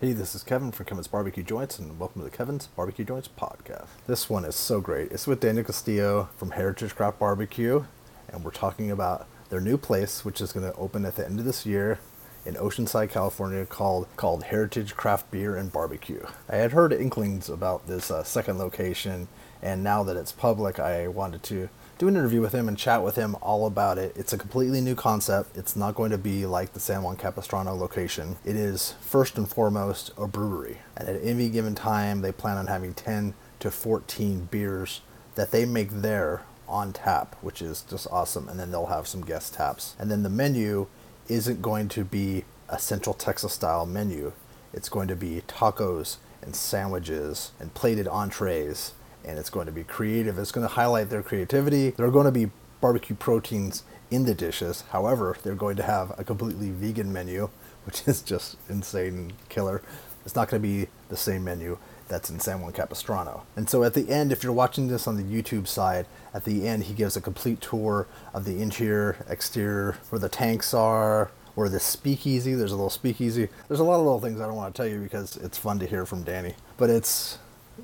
Hey, this is Kevin from Kevin's Barbecue Joints, and welcome to the Kevin's Barbecue Joints podcast. This one is so great. It's with Daniel Castillo from Heritage Craft Barbecue, and we're talking about their new place, which is going to open at the end of this year in Oceanside, California, called called Heritage Craft Beer and Barbecue. I had heard inklings about this uh, second location, and now that it's public, I wanted to do an interview with him and chat with him all about it. It's a completely new concept. It's not going to be like the San Juan Capistrano location. It is first and foremost a brewery. And at any given time, they plan on having 10 to 14 beers that they make there on tap, which is just awesome. And then they'll have some guest taps. And then the menu isn't going to be a Central Texas style menu. It's going to be tacos and sandwiches and plated entrees and it's going to be creative. It's going to highlight their creativity. There are going to be barbecue proteins in the dishes. However, they're going to have a completely vegan menu, which is just insane killer. It's not going to be the same menu that's in San Juan Capistrano. And so at the end, if you're watching this on the YouTube side, at the end he gives a complete tour of the interior, exterior, where the tanks are, where the speakeasy, there's a little speakeasy. There's a lot of little things I don't want to tell you because it's fun to hear from Danny. But it's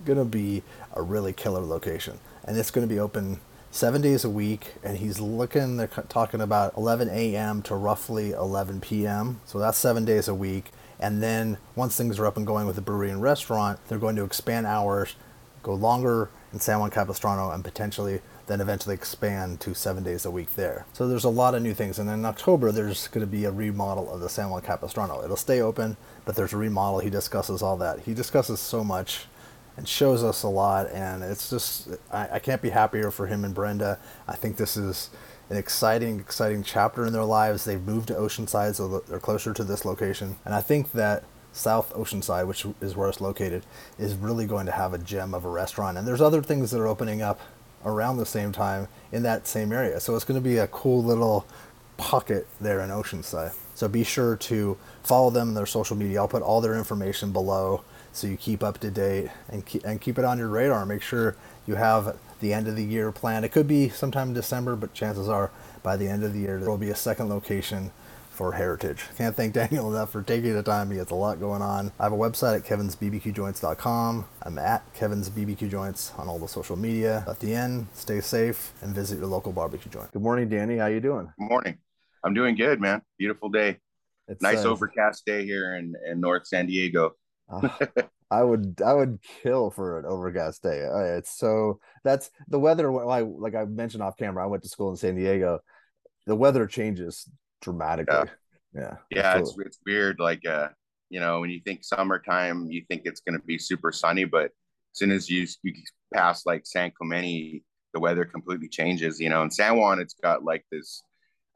going to be a really killer location. And it's going to be open seven days a week. And he's looking, they're talking about 11 a.m. to roughly 11 p.m. So that's seven days a week. And then once things are up and going with the brewery and restaurant, they're going to expand hours, go longer in San Juan Capistrano, and potentially then eventually expand to seven days a week there. So there's a lot of new things. And in October, there's going to be a remodel of the San Juan Capistrano. It'll stay open, but there's a remodel. He discusses all that. He discusses so much and shows us a lot. And it's just, I, I can't be happier for him and Brenda. I think this is an exciting, exciting chapter in their lives. They've moved to Oceanside, so they're closer to this location. And I think that South Oceanside, which is where it's located, is really going to have a gem of a restaurant. And there's other things that are opening up around the same time in that same area. So it's going to be a cool little pocket there in Oceanside. So be sure to follow them on their social media. I'll put all their information below so you keep up to date and keep, and keep it on your radar. Make sure you have the end of the year plan. It could be sometime in December, but chances are by the end of the year there will be a second location for Heritage. Can't thank Daniel enough for taking the time. He has a lot going on. I have a website at kevinsbbqjoints.com. I'm at Kevin's BBQ Joints on all the social media. At the end, stay safe and visit your local barbecue joint. Good morning, Danny. How you doing? Good morning. I'm doing good, man. Beautiful day. It's nice uh, overcast day here in, in North San Diego. Uh, I would I would kill for an overcast day. It's so that's the weather. Like like I mentioned off camera, I went to school in San Diego. The weather changes dramatically. Yeah, yeah, yeah it's it's weird. Like uh, you know, when you think summertime, you think it's going to be super sunny, but as soon as you you pass like San Clemente, the weather completely changes. You know, in San Juan, it's got like this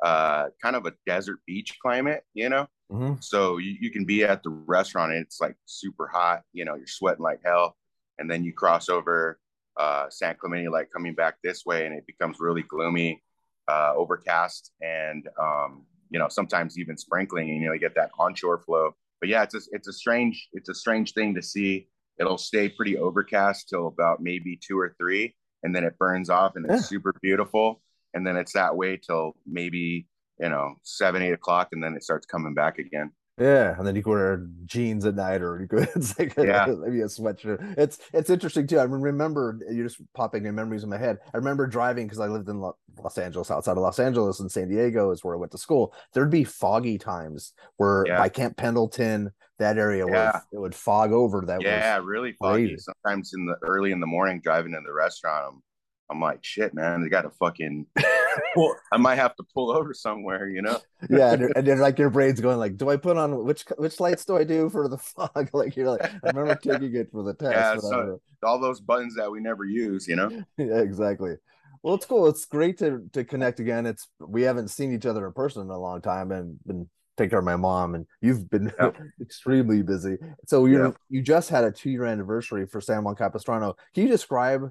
uh, kind of a desert beach climate, you know. Mm-hmm. So you, you can be at the restaurant and it's like super hot, you know, you're sweating like hell. And then you cross over uh, San Clemente, like coming back this way, and it becomes really gloomy, uh, overcast, and um, you know sometimes even sprinkling, and you know you get that onshore flow. But yeah, it's a, it's a strange it's a strange thing to see. It'll stay pretty overcast till about maybe two or three, and then it burns off, and it's yeah. super beautiful and then it's that way till maybe you know seven eight o'clock and then it starts coming back again yeah and then you can wear jeans at night or you could it's like a, yeah. maybe a sweatshirt it's it's interesting too i remember you're just popping in memories in my head i remember driving because i lived in los angeles outside of los angeles and san diego is where i went to school there'd be foggy times where yeah. by camp pendleton that area yeah. would it would fog over that yeah really foggy crazy. sometimes in the early in the morning driving in the restaurant I'm I'm like, shit, man, they got a fucking. I might have to pull over somewhere, you know. yeah, and, and then like your brain's going like, do I put on which which lights do I do for the fog? like you're like, I remember taking it for the test. Yeah, so all those buttons that we never use, you know. yeah, exactly. Well, it's cool. It's great to to connect again. It's we haven't seen each other in person in a long time, and been taking care of my mom, and you've been extremely busy. So you you just had a two year anniversary for San Juan Capistrano. Can you describe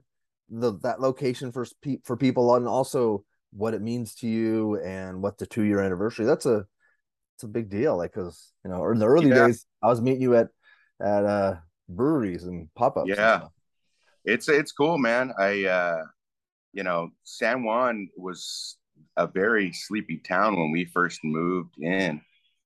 the that location for for people and also what it means to you and what the two year anniversary that's a it's a big deal like because you know in the early yeah. days i was meeting you at at uh breweries and pop-ups yeah it's it's cool man i uh you know san juan was a very sleepy town when we first moved in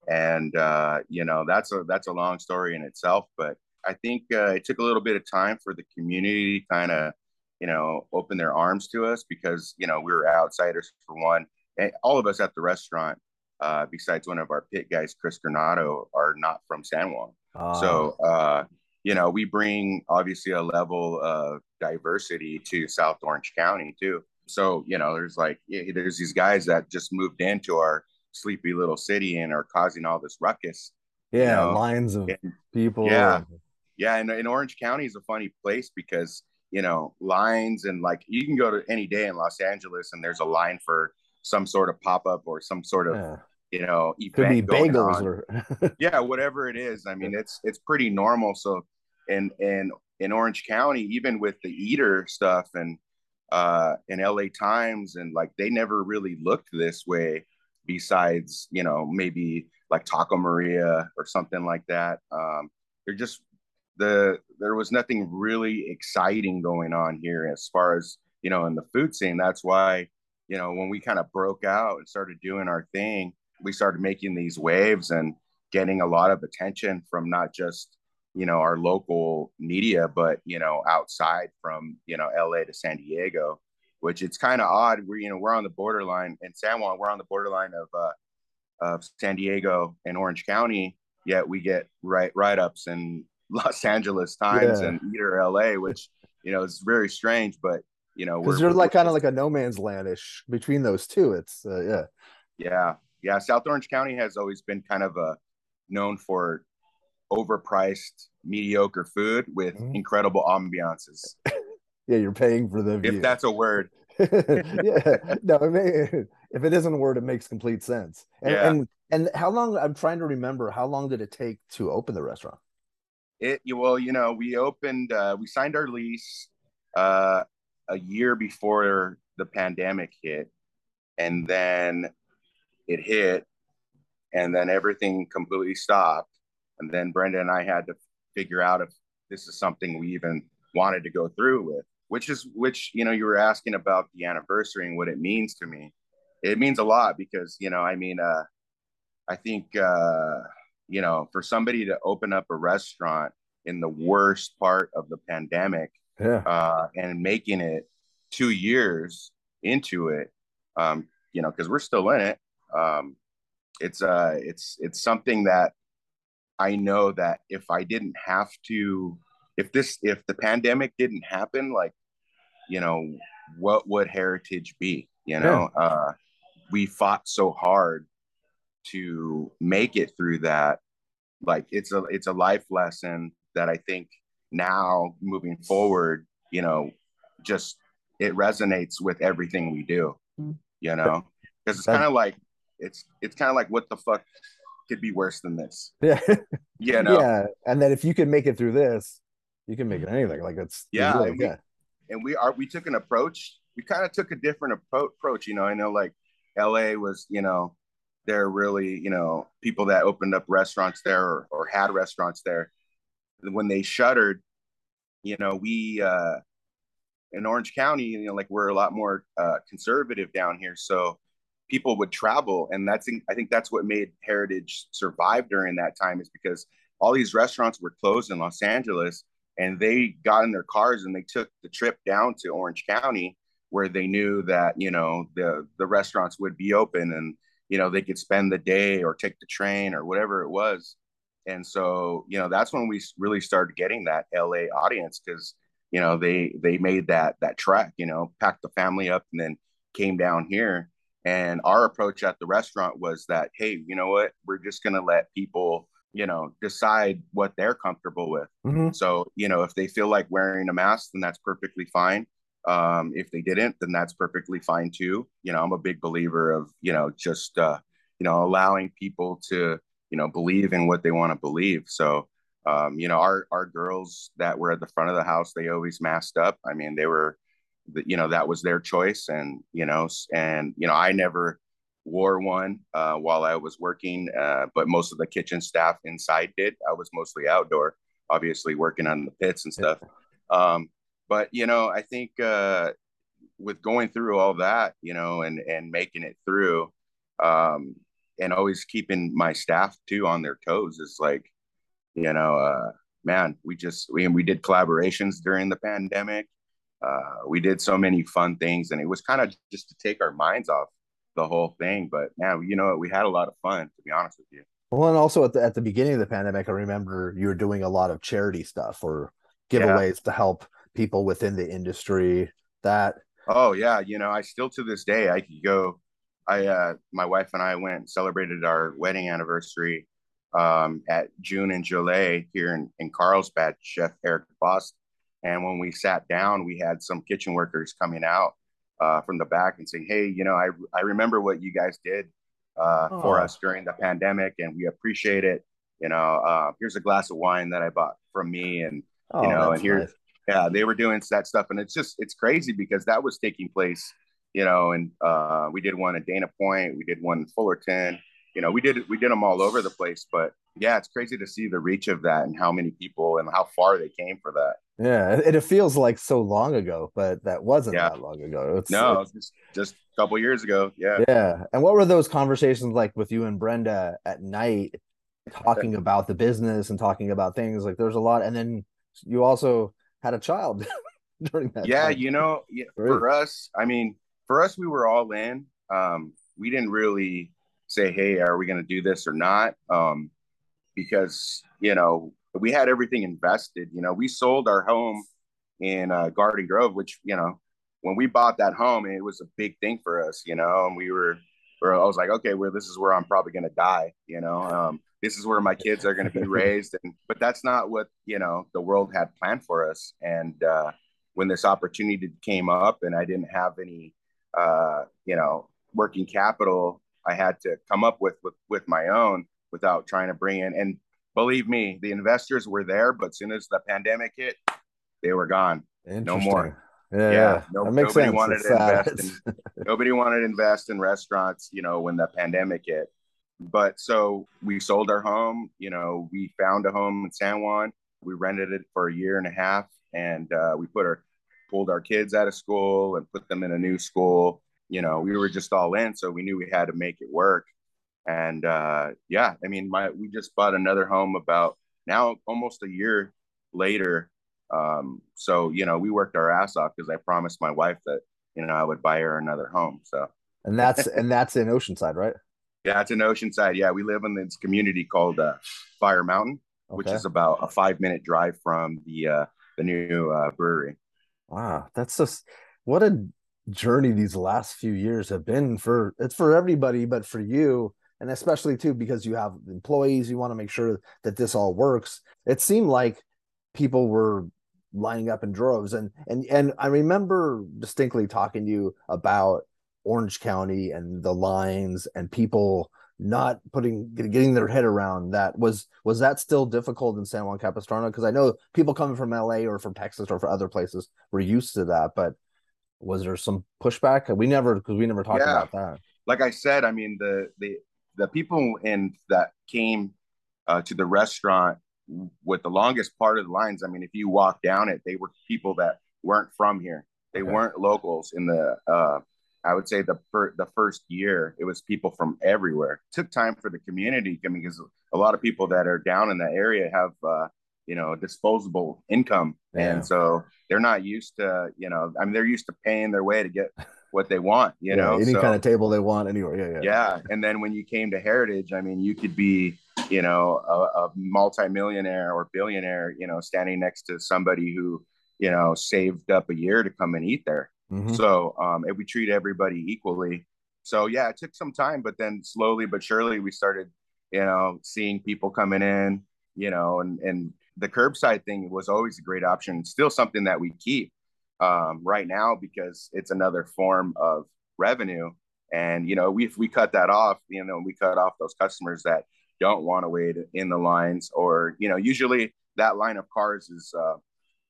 and uh, you know that's a that's a long story in itself. But I think uh, it took a little bit of time for the community kind of you know open their arms to us because you know we were outsiders for one, and all of us at the restaurant. Uh, besides one of our pit guys, Chris Granado, are not from San Juan. So, ah. uh, you know, we bring obviously a level of diversity to South Orange County too. So, you know, there's like, there's these guys that just moved into our sleepy little city and are causing all this ruckus. Yeah, you know? lines of and, people. Yeah, yeah, and, and Orange County is a funny place because you know lines and like you can go to any day in Los Angeles and there's a line for some sort of pop up or some sort of yeah. you know event could be bagels or yeah, whatever it is. I mean, it's it's pretty normal. So, and and in Orange County, even with the eater stuff and uh in LA Times and like they never really looked this way besides you know maybe like Taco Maria or something like that. Um, they're just the there was nothing really exciting going on here as far as you know in the food scene. That's why you know when we kind of broke out and started doing our thing, we started making these waves and getting a lot of attention from not just you know our local media but you know outside from you know LA to San Diego which it's kind of odd. We're you know we're on the borderline in San Juan. We're on the borderline of uh, of San Diego and Orange County. Yet we get right write ups in Los Angeles Times yeah. and Eater LA, which you know is very strange. But you know because you're like kind of like a no man's landish between those two. It's uh, yeah, yeah, yeah. South Orange County has always been kind of a uh, known for overpriced mediocre food with mm-hmm. incredible ambiances yeah, you're paying for the view. If that's a word. yeah, no, I mean, if it isn't a word, it makes complete sense. And, yeah. and and how long? I'm trying to remember. How long did it take to open the restaurant? It well, you know, we opened, uh, we signed our lease uh, a year before the pandemic hit, and then it hit, and then everything completely stopped, and then Brenda and I had to figure out if this is something we even wanted to go through with which is which you know you were asking about the anniversary and what it means to me. It means a lot because you know i mean uh i think uh you know for somebody to open up a restaurant in the worst part of the pandemic yeah. uh and making it two years into it um you know because we're still in it um it's uh it's it's something that i know that if i didn't have to if this if the pandemic didn't happen like you know, what would heritage be? You know, yeah. uh, we fought so hard to make it through that. Like it's a it's a life lesson that I think now moving forward, you know, just it resonates with everything we do. Mm. You know, because it's kind of like it's it's kind of like what the fuck could be worse than this? Yeah, you know? yeah. And then if you can make it through this, you can make it anything. Like it's yeah, like, yeah and we are we took an approach. We kind of took a different approach. You know, I know like L.A. was you know they're really you know people that opened up restaurants there or, or had restaurants there. When they shuttered, you know, we uh, in Orange County, you know, like we're a lot more uh, conservative down here, so people would travel, and that's I think that's what made Heritage survive during that time is because all these restaurants were closed in Los Angeles, and they got in their cars and they took the trip down to Orange County where they knew that you know the the restaurants would be open and you know they could spend the day or take the train or whatever it was. And so you know that's when we really started getting that LA audience because you know they they made that that trek you know packed the family up and then came down here. And our approach at the restaurant was that hey you know what? We're just going to let people you know decide what they're comfortable with. Mm-hmm. so you know if they feel like wearing a mask then that's perfectly fine um, if they didn't then that's perfectly fine too you know i'm a big believer of you know just uh, you know allowing people to you know believe in what they want to believe so um, you know our our girls that were at the front of the house they always masked up i mean they were you know that was their choice and you know and you know i never wore one uh, while I was working, uh, but most of the kitchen staff inside did. I was mostly outdoor, obviously working on the pits and stuff. Um, but you know, I think uh, with going through all that, you know, and and making it through, um, and always keeping my staff too on their toes is like, you know, uh, man, we just we we did collaborations during the pandemic. Uh, we did so many fun things, and it was kind of just to take our minds off the whole thing. But man, you know, we had a lot of fun. To be honest with you. Well, and also at the at the beginning of the pandemic, I remember you were doing a lot of charity stuff or giveaways yeah. to help people within the industry. That oh yeah, you know, I still to this day I could go. I uh, my wife and I went and celebrated our wedding anniversary um, at Jeune et Jolie here in, in Carlsbad, Chef Eric Bost. And when we sat down, we had some kitchen workers coming out uh, from the back and saying, Hey, you know, I, I remember what you guys did uh, oh. for us during the pandemic and we appreciate it. You know, uh, here's a glass of wine that I bought from me. And, oh, you know, and here, nice. Yeah, they were doing that stuff. And it's just, it's crazy because that was taking place, you know, and uh, we did one at Dana Point, we did one in Fullerton, you know, we did we did them all over the place. But yeah, it's crazy to see the reach of that and how many people and how far they came for that. Yeah, and it feels like so long ago, but that wasn't yeah. that long ago. It's, no, it's, just just a couple years ago. Yeah, yeah. And what were those conversations like with you and Brenda at night, talking about the business and talking about things? Like, there's a lot, and then you also had a child during that. Yeah, time. you know, yeah, for us, I mean, for us, we were all in. Um, we didn't really say, hey, are we going to do this or not? Um, because, you know, we had everything invested. You know, we sold our home in uh, Garden Grove, which, you know, when we bought that home, it was a big thing for us, you know, and we were, I was like, okay, well, this is where I'm probably going to die, you know, um, this is where my kids are going to be raised. And, but that's not what, you know, the world had planned for us. And uh, when this opportunity came up and I didn't have any, uh, you know, working capital I had to come up with with with my own without trying to bring in. And believe me, the investors were there, but as soon as the pandemic hit, they were gone. No more. Yeah, yeah. No, nobody sense. wanted it's to sad. invest. In, nobody wanted to invest in restaurants. You know, when the pandemic hit. But so we sold our home. You know, we found a home in San Juan. We rented it for a year and a half, and uh, we put our pulled our kids out of school and put them in a new school you know, we were just all in, so we knew we had to make it work. And uh, yeah, I mean, my we just bought another home about now almost a year later. Um, so you know, we worked our ass off because I promised my wife that you know I would buy her another home. So and that's and that's in Oceanside, right? Yeah, it's in Oceanside. Yeah, we live in this community called uh, Fire Mountain, okay. which is about a five minute drive from the uh, the new uh, brewery. Wow, that's just what a journey these last few years have been for it's for everybody but for you and especially too because you have employees you want to make sure that this all works it seemed like people were lining up in droves and and and i remember distinctly talking to you about orange county and the lines and people not putting getting their head around that was was that still difficult in san juan capistrano because i know people coming from la or from texas or from other places were used to that but was there some pushback? We never because we never talked yeah. about that. Like I said, I mean the the the people in that came uh, to the restaurant with the longest part of the lines. I mean, if you walk down it, they were people that weren't from here. They okay. weren't locals in the. Uh, I would say the fir- the first year, it was people from everywhere. It took time for the community. I mean, because a lot of people that are down in that area have uh, you know disposable income yeah. and so they're not used to you know i mean they're used to paying their way to get what they want you yeah, know any so, kind of table they want anywhere yeah, yeah yeah and then when you came to heritage i mean you could be you know a, a multimillionaire or billionaire you know standing next to somebody who you know saved up a year to come and eat there mm-hmm. so um if we treat everybody equally so yeah it took some time but then slowly but surely we started you know seeing people coming in you know and and the curbside thing was always a great option. Still something that we keep um, right now because it's another form of revenue. And you know, we, if we cut that off, you know, we cut off those customers that don't want to wait in the lines, or you know, usually that line of cars is uh,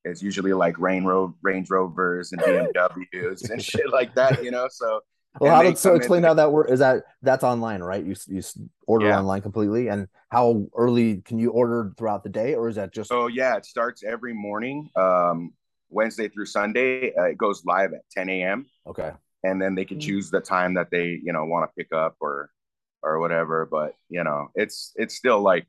is usually like Range, Ro- Range Rovers and BMWs and shit like that. You know, so well, how did so explain how that works? Is that that's online, right? You you order yeah. online completely, and how early can you order throughout the day, or is that just? Oh yeah, it starts every morning, um, Wednesday through Sunday. Uh, it goes live at 10 a.m. Okay, and then they can mm. choose the time that they you know want to pick up or or whatever. But you know, it's it's still like,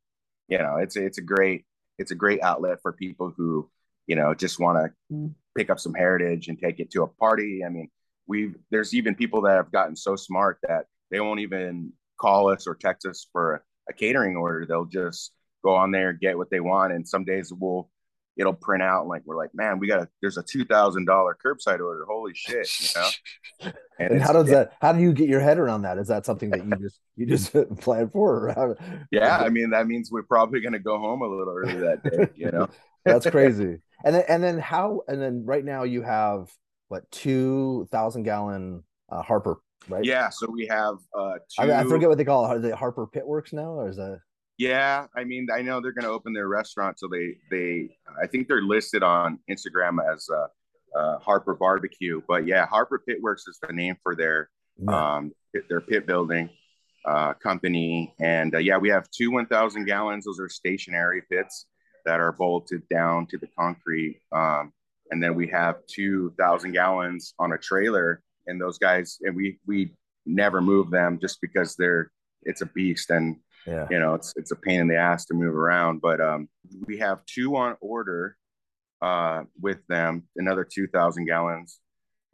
you know, it's it's a great it's a great outlet for people who, you know, just want to mm. pick up some heritage and take it to a party. I mean, we've there's even people that have gotten so smart that they won't even call us or text us for a, catering order. They'll just go on there, get what they want, and some days we'll it'll print out and like we're like, man, we got a there's a two thousand dollar curbside order. Holy shit, you know. And, and how does that? How do you get your head around that? Is that something that you just you just plan for? Or how, yeah, I mean that means we're probably going to go home a little early that day. You know, that's crazy. And then and then how? And then right now you have what two thousand gallon uh, Harper, right? Yeah. So we have. uh two... I, mean, I forget what they call it. Are they Harper Pitworks now, or is that? Yeah, I mean, I know they're going to open their restaurant, so they they I think they're listed on Instagram as uh, uh, Harper Barbecue. But yeah, Harper Pitworks is the name for their yeah. um their pit building uh, company, and uh, yeah, we have two 1,000 gallons. Those are stationary pits that are bolted down to the concrete, um, and then we have 2,000 gallons on a trailer, and those guys, and we we never move them just because they're it's a beast and yeah. You know, it's it's a pain in the ass to move around, but um, we have two on order uh, with them, another 2,000 gallons,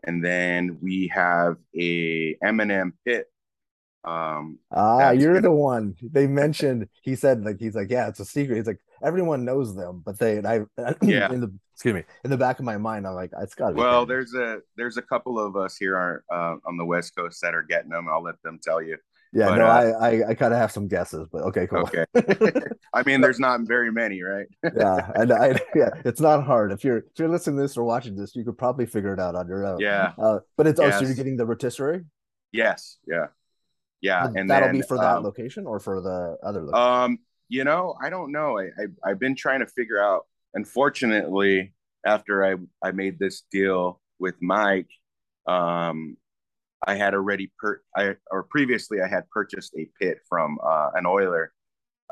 and then we have a M&M pit. Um, ah, you're gonna... the one they mentioned. He said like he's like, yeah, it's a secret. He's like everyone knows them, but they I yeah. In the excuse me, in the back of my mind, I'm like, it's got. Well, there's a there's a couple of us here are, uh, on the West Coast that are getting them. I'll let them tell you. Yeah, but, no, uh, I I, I kind of have some guesses, but okay, cool. Okay. I mean, there's not very many, right? yeah, and I yeah, it's not hard. If you're if you're listening to this or watching this, you could probably figure it out on your own. Yeah. Uh, but it's yes. oh, so you're getting the rotisserie. Yes. Yeah. Yeah, and, and that'll then, be for that um, location or for the other location. Um, you know, I don't know. I, I I've been trying to figure out. Unfortunately, after I I made this deal with Mike, um, I had already per I or previously I had purchased a pit from uh, an oiler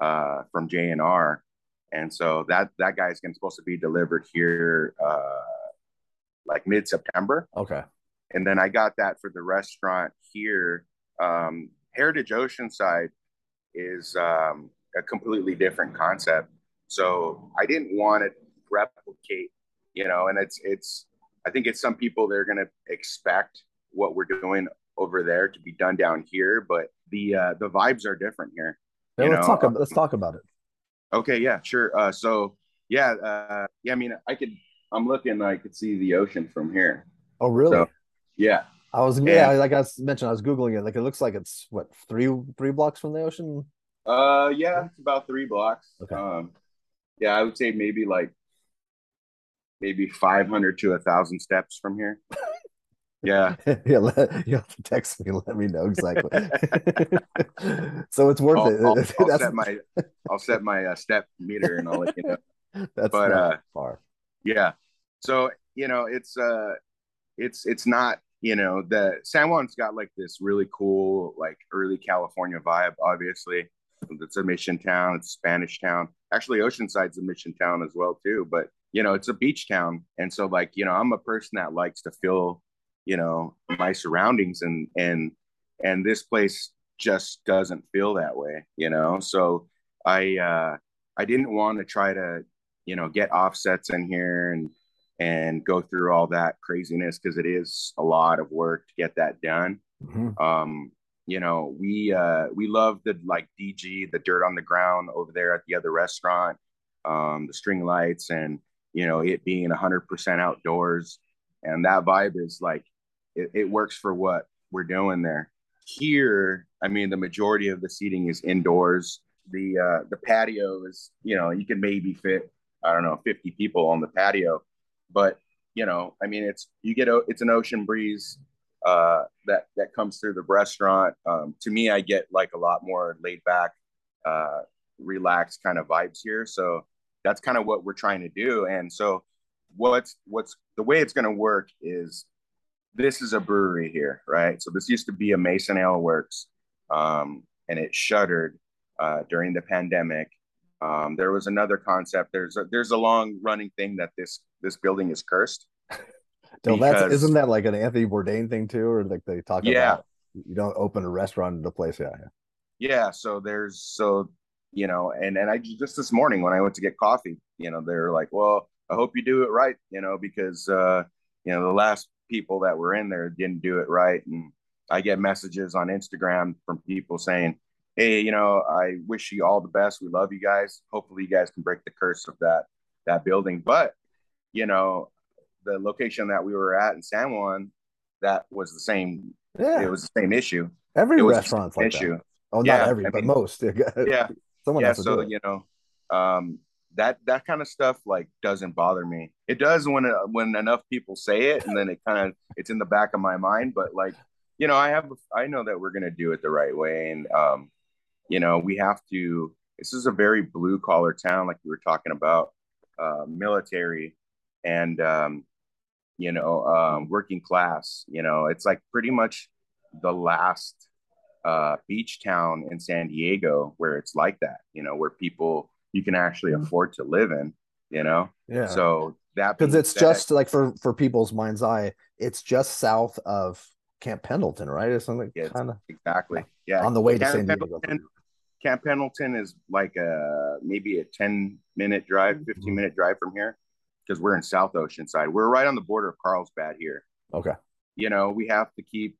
uh, from J&R, and so that that guy is going supposed to be delivered here uh, like mid September. Okay, and then I got that for the restaurant here. Um, Heritage Oceanside is um, a completely different concept, so I didn't want to replicate, you know, and it's it's I think it's some people they're going to expect what we're doing over there to be done down here, but the uh, the vibes are different here. Yeah, let's know? talk. About, let's talk about it. Okay, yeah, sure. Uh, so yeah, uh, yeah. I mean, I could. I'm looking. I could see the ocean from here. Oh, really? So, yeah. I was yeah, like I mentioned, I was googling it. Like it looks like it's what three three blocks from the ocean. Uh, yeah, it's about three blocks. Okay. Um, yeah, I would say maybe like maybe 500 to a thousand steps from here. Yeah. yeah, let, you have to text me and let me know exactly. so it's worth I'll, it. I'll, I'll set my I'll set my uh, step meter and I'll let you know. That's but uh, far. Yeah. So you know, it's uh, it's it's not you know the San Juan's got like this really cool like early California vibe. Obviously, it's a mission town. It's a Spanish town. Actually, Oceanside's a mission town as well too. But you know, it's a beach town, and so like you know, I'm a person that likes to feel you know my surroundings and and and this place just doesn't feel that way you know so i uh i didn't want to try to you know get offsets in here and and go through all that craziness because it is a lot of work to get that done mm-hmm. um you know we uh we love the like dg the dirt on the ground over there at the other restaurant um the string lights and you know it being 100% outdoors and that vibe is like it, it works for what we're doing there. Here, I mean, the majority of the seating is indoors. The uh, the patio is, you know, you can maybe fit, I don't know, 50 people on the patio, but you know, I mean, it's you get it's an ocean breeze uh, that that comes through the restaurant. Um, to me, I get like a lot more laid back, uh, relaxed kind of vibes here. So that's kind of what we're trying to do. And so what's what's the way it's going to work is this is a brewery here, right? So this used to be a Mason Ale Works, um, and it shuttered uh, during the pandemic. Um, there was another concept. There's a, there's a long running thing that this this building is cursed. No, that's isn't that like an Anthony Bourdain thing too, or like they talk yeah. about you don't open a restaurant in the place. Yeah, yeah. yeah, so there's so you know, and and I just this morning when I went to get coffee, you know, they're like, well, I hope you do it right, you know, because uh, you know the last people that were in there didn't do it right, and I get messages on Instagram from people saying, hey, you know, I wish you all the best. We love you guys. Hopefully, you guys can break the curse of that that building. But you know, the location that we were at in San Juan, that was the same. Yeah. It was the same issue. Every restaurant's like issue. That. Oh, yeah, not every, I but most. yeah. Someone yeah. so you know, um, that that kind of stuff like doesn't bother me. It does when uh, when enough people say it, and then it kind of it's in the back of my mind. But like, you know, I have I know that we're gonna do it the right way, and um, you know, we have to. This is a very blue collar town, like we were talking about, uh, military, and um, you know, um, working class. You know, it's like pretty much the last uh, beach town in San Diego where it's like that. You know, where people you can actually mm-hmm. afford to live in. You know, yeah. So that because it's said, just like for for people's mind's eye, it's just south of Camp Pendleton, right? Or something yeah, kind of exactly. Yeah, on the way Camp to San Diego. Pendleton, Camp Pendleton is like a maybe a 10 minute drive, mm-hmm. 15 minute drive from here because we're in South Oceanside. We're right on the border of Carlsbad here. Okay. You know, we have to keep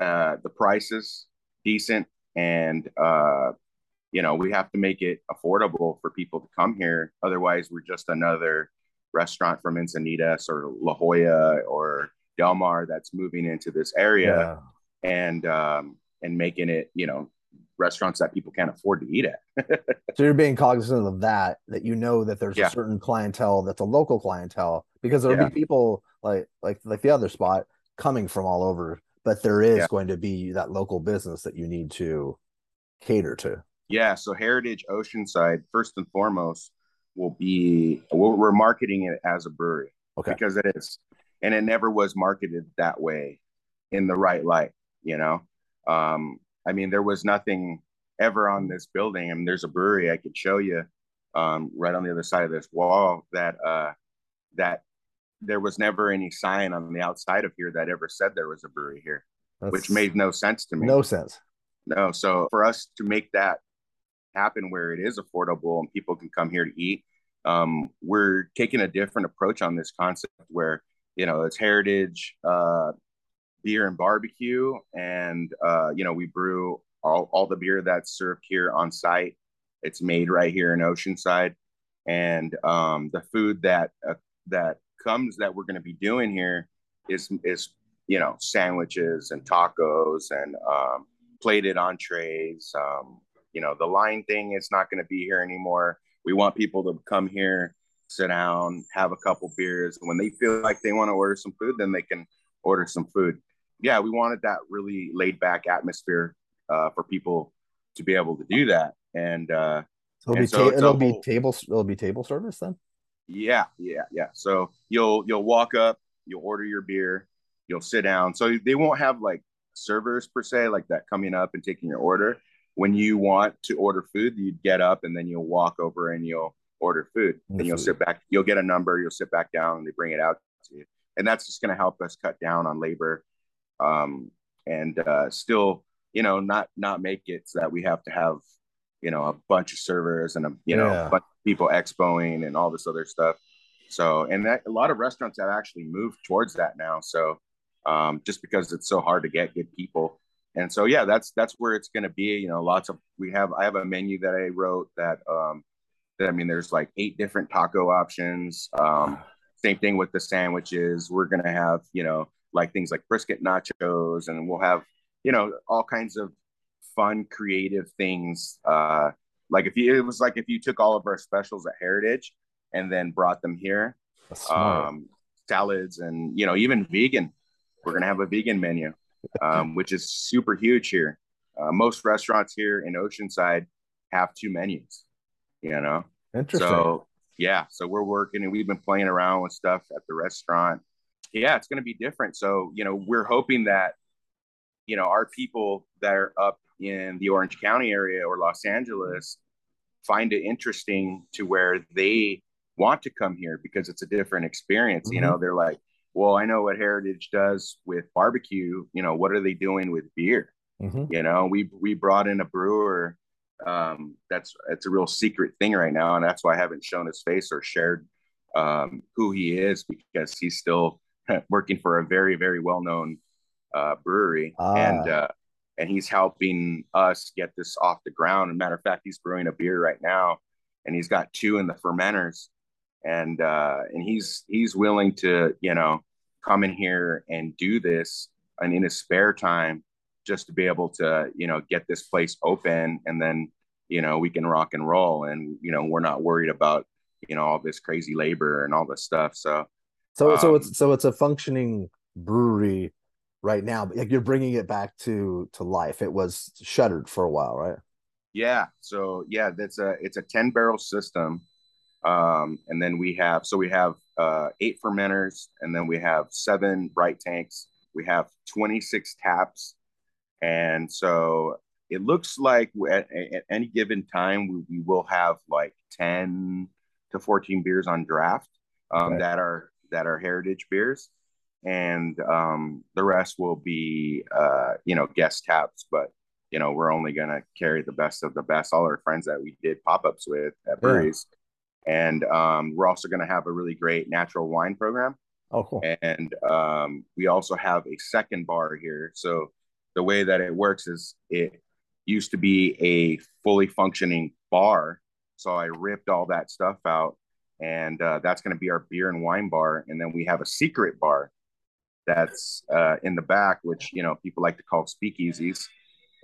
uh, the prices decent and, uh, you know, we have to make it affordable for people to come here. Otherwise, we're just another restaurant from Encinitas or La Jolla or Del Mar that's moving into this area yeah. and um, and making it, you know, restaurants that people can't afford to eat at. so you're being cognizant of that, that you know that there's yeah. a certain clientele that's a local clientele because there'll yeah. be people like like like the other spot coming from all over, but there is yeah. going to be that local business that you need to cater to. Yeah. So Heritage Oceanside, first and foremost, will be we're marketing it as a brewery. Okay. Because it is. And it never was marketed that way in the right light, you know. Um, I mean, there was nothing ever on this building. I mean, there's a brewery I could show you um, right on the other side of this wall that uh, that there was never any sign on the outside of here that ever said there was a brewery here, That's which made no sense to me. No sense. No. So for us to make that happen where it is affordable and people can come here to eat, um, we're taking a different approach on this concept where you know it's heritage uh, beer and barbecue, and uh, you know we brew all, all the beer that's served here on site. It's made right here in Oceanside, and um, the food that uh, that comes that we're going to be doing here is is you know sandwiches and tacos and um, plated entrees. Um, you know the line thing is not going to be here anymore. We want people to come here, sit down, have a couple beers. When they feel like they want to order some food, then they can order some food yeah, we wanted that really laid back atmosphere uh, for people to be able to do that. And uh, it'll, and be, so ta- it'll be table it'll be table service then. Yeah, yeah, yeah. So you'll you'll walk up, you'll order your beer, you'll sit down. So they won't have like servers per se like that coming up and taking your order. When you want to order food, you'd get up and then you'll walk over and you'll order food. And you'll sit back, you'll get a number, you'll sit back down and they bring it out to you. And that's just going to help us cut down on labor um, and uh, still, you know, not not make it so that we have to have, you know, a bunch of servers and a you know a bunch of people expoing and all this other stuff. So, and that a lot of restaurants have actually moved towards that now. So, um, just because it's so hard to get good people, and so yeah, that's that's where it's going to be. You know, lots of we have I have a menu that I wrote that um, that I mean, there's like eight different taco options. Um, same thing with the sandwiches. We're gonna have you know like things like brisket nachos, and we'll have you know all kinds of fun, creative things. Uh, like if you, it was like if you took all of our specials at Heritage and then brought them here, um, salads and you know even vegan. We're gonna have a vegan menu, um, which is super huge here. Uh, most restaurants here in Oceanside have two menus. You know, interesting. So yeah, so we're working and we've been playing around with stuff at the restaurant yeah, it's going to be different. So, you know, we're hoping that, you know, our people that are up in the Orange County area or Los Angeles find it interesting to where they want to come here because it's a different experience. Mm-hmm. You know, they're like, well, I know what Heritage does with barbecue. You know, what are they doing with beer? Mm-hmm. You know, we we brought in a brewer. Um, that's it's a real secret thing right now, and that's why I haven't shown his face or shared um, who he is because he's still working for a very very well known uh, brewery, ah. and uh, and he's helping us get this off the ground. And matter of fact, he's brewing a beer right now, and he's got two in the fermenters, and uh, and he's he's willing to you know come in here and do this and in his spare time just to be able to you know get this place open. And then you know we can rock and roll. And you know we're not worried about you know all this crazy labor and all this stuff. So so um, so it's so it's a functioning brewery right now like you're bringing it back to to life. It was shuttered for a while right? Yeah. So yeah that's a it's a 10 barrel system. Um and then we have so we have uh eight fermenters and then we have seven bright tanks. We have 26 taps. And so it looks like at, at any given time, we, we, will have like 10 to 14 beers on draft um, okay. that are that are heritage beers. And um, the rest will be, uh, you know, guest taps. But, you know, we're only going to carry the best of the best. All our friends that we did pop ups with at breweries. Yeah. And um, we're also going to have a really great natural wine program. Oh, cool. And um, we also have a second bar here. So the way that it works is it used to be a fully functioning bar. So I ripped all that stuff out, and uh, that's going to be our beer and wine bar. And then we have a secret bar that's uh, in the back, which you know people like to call speakeasies.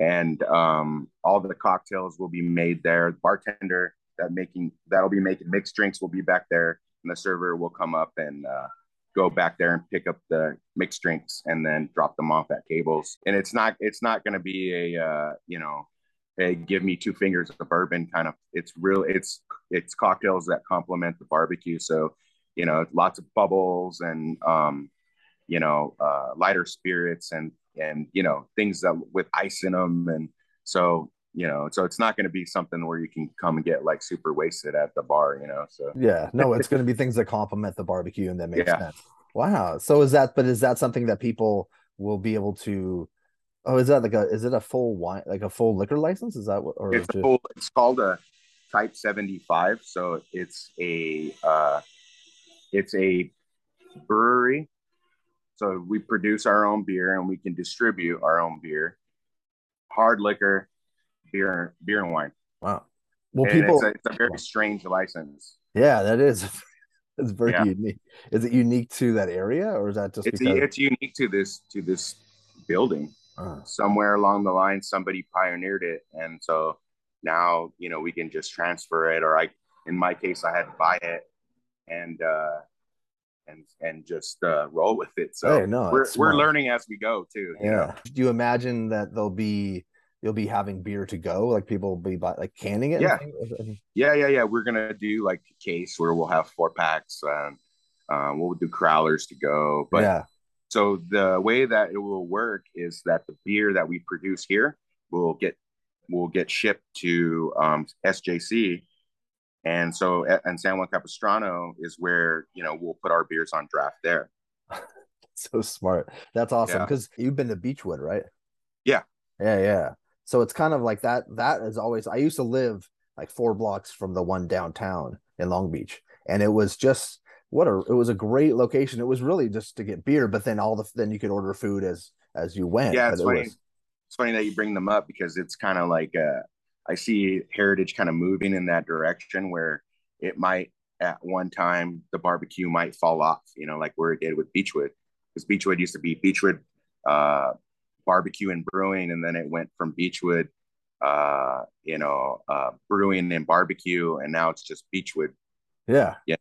And um, all the cocktails will be made there. The bartender that making that'll be making mixed drinks will be back there, and the server will come up and uh, go back there and pick up the mixed drinks and then drop them off at tables. And it's not it's not going to be a uh, you know, hey, give me two fingers of bourbon kind of. It's real. It's it's cocktails that complement the barbecue. So you know, lots of bubbles and um, you know, uh, lighter spirits and and you know things that with ice in them and so you know so it's not going to be something where you can come and get like super wasted at the bar you know so yeah no it's going to be things that complement the barbecue and that makes yeah. sense wow so is that but is that something that people will be able to oh is that like a is it a full wine like a full liquor license is that what or it's, just... full, it's called a type 75 so it's a uh it's a brewery so we produce our own beer and we can distribute our own beer hard liquor beer, beer and wine. Wow. Well, and people, it's a, it's a, very strange license. Yeah, that is. It's very yeah. unique. Is it unique to that area, or is that just? It's because... it's unique to this to this building. Uh. Somewhere along the line, somebody pioneered it, and so now you know we can just transfer it. Or I, in my case, I had to buy it, and uh, and and just uh, roll with it. So hey, no, we're we're learning as we go too. Yeah. Know? Do you imagine that there'll be you'll be having beer to go like people will be by, like canning it yeah yeah yeah yeah we're gonna do like a case where we'll have four packs and um, we'll do crowlers to go but yeah so the way that it will work is that the beer that we produce here will get will get shipped to um, sjc and so and san juan capistrano is where you know we'll put our beers on draft there so smart that's awesome because yeah. you've been to beechwood right yeah yeah yeah so it's kind of like that. That is always, I used to live like four blocks from the one downtown in Long Beach. And it was just, what a, it was a great location. It was really just to get beer, but then all the, then you could order food as, as you went. Yeah. It's it funny. Was... it's funny that you bring them up because it's kind of like, uh, I see Heritage kind of moving in that direction where it might at one time the barbecue might fall off, you know, like where it did with Beechwood, because Beechwood used to be Beechwood uh, barbecue and brewing, and then it went from Beechwood, uh, you know, uh, brewing and barbecue, and now it's just Beechwood. Yeah, yeah.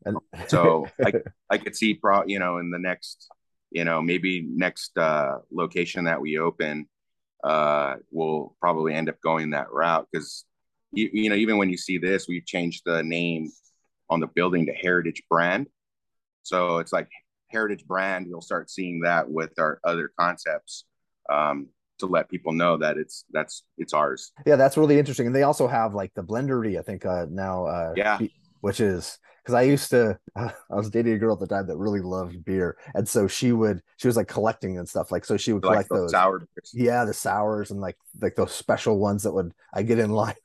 so I I could see pro, you know, in the next, you know, maybe next uh, location that we open, uh, will probably end up going that route because you, you know even when you see this, we've changed the name on the building to Heritage Brand. So it's like Heritage Brand. You'll start seeing that with our other concepts um, to let people know that it's that's it's ours. Yeah, that's really interesting. And they also have like the blendery, I think uh, now. Uh, yeah, which is because I used to, I was dating a girl at the time that really loved beer, and so she would, she was like collecting and stuff. Like, so she would collect like those sour, beers. yeah, the sours and like like those special ones that would I get in line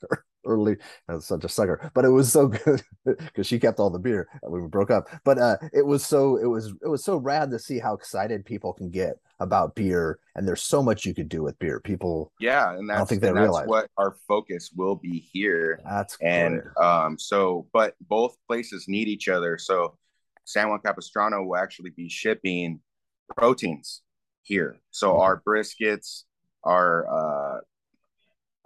early. I was such a sucker, but it was so good because she kept all the beer when we broke up. But uh, it was so it was it was so rad to see how excited people can get about beer, and there's so much you could do with beer. People, yeah, and that's, I don't think they realize what our focus will be here. That's and um, so, but both places need each other. So San Juan Capistrano will actually be shipping proteins here. So mm-hmm. our briskets, our uh,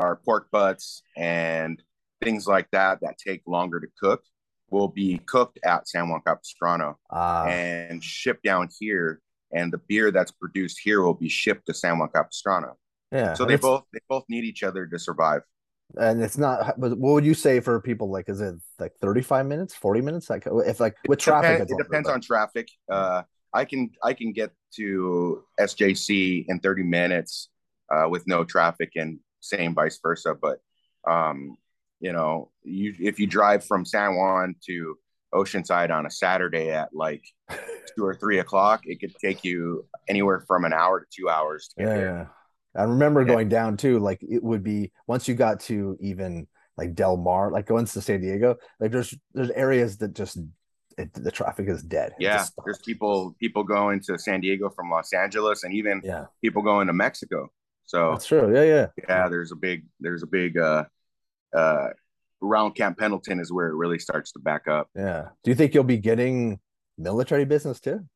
our pork butts and things like that that take longer to cook will be cooked at San Juan Capistrano uh, and shipped down here. And the beer that's produced here will be shipped to San Juan Capistrano. Yeah. So they both they both need each other to survive. And it's not. But what would you say for people like? Is it like thirty five minutes, forty minutes? Like if like with it traffic, depends, it depends on traffic. Uh, I can I can get to SJC in thirty minutes uh, with no traffic and same vice versa. But um, you know, you if you drive from San Juan to Oceanside on a Saturday at like two or three o'clock, it could take you anywhere from an hour to two hours. To yeah, yeah, I remember yeah. going down too. Like it would be once you got to even like Del Mar, like going to San Diego, like there's there's areas that just it, the traffic is dead. Yeah, there's people people going to San Diego from Los Angeles, and even yeah. people going to Mexico. So that's true. Yeah, yeah. Yeah, there's a big there's a big uh uh around Camp Pendleton is where it really starts to back up. Yeah. Do you think you'll be getting military business too?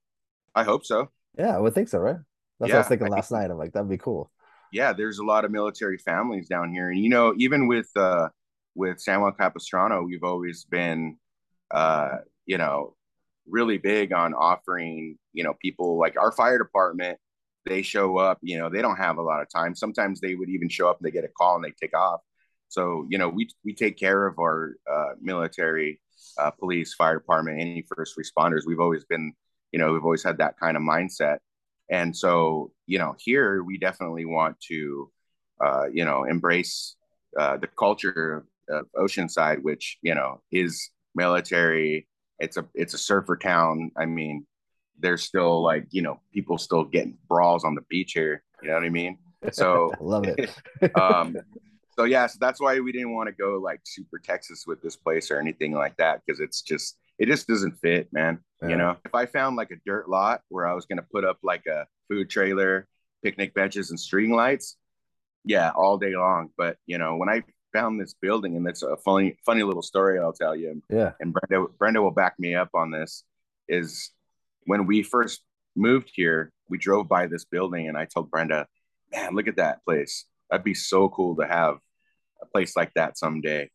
I hope so. Yeah, I would think so, right? That's yeah, what I was thinking last night. I'm like, that'd be cool. Yeah, there's a lot of military families down here. And you know, even with uh with San Juan Capistrano, we've always been uh, you know, really big on offering, you know, people like our fire department they show up, you know, they don't have a lot of time. Sometimes they would even show up and they get a call and they take off. So, you know, we, we take care of our uh, military, uh, police, fire department, any first responders. We've always been, you know, we've always had that kind of mindset. And so, you know, here we definitely want to, uh, you know, embrace uh, the culture of Oceanside, which, you know, is military. It's a, it's a surfer town. I mean, there's still like you know people still getting brawls on the beach here. You know what I mean? So love it. um, so yeah, so that's why we didn't want to go like super Texas with this place or anything like that because it's just it just doesn't fit, man. Yeah. You know, if I found like a dirt lot where I was gonna put up like a food trailer, picnic benches, and string lights, yeah, all day long. But you know, when I found this building, and it's a funny, funny little story I'll tell you. Yeah. And Brenda, Brenda will back me up on this. Is when we first moved here, we drove by this building and I told Brenda, man, look at that place. That'd be so cool to have a place like that someday.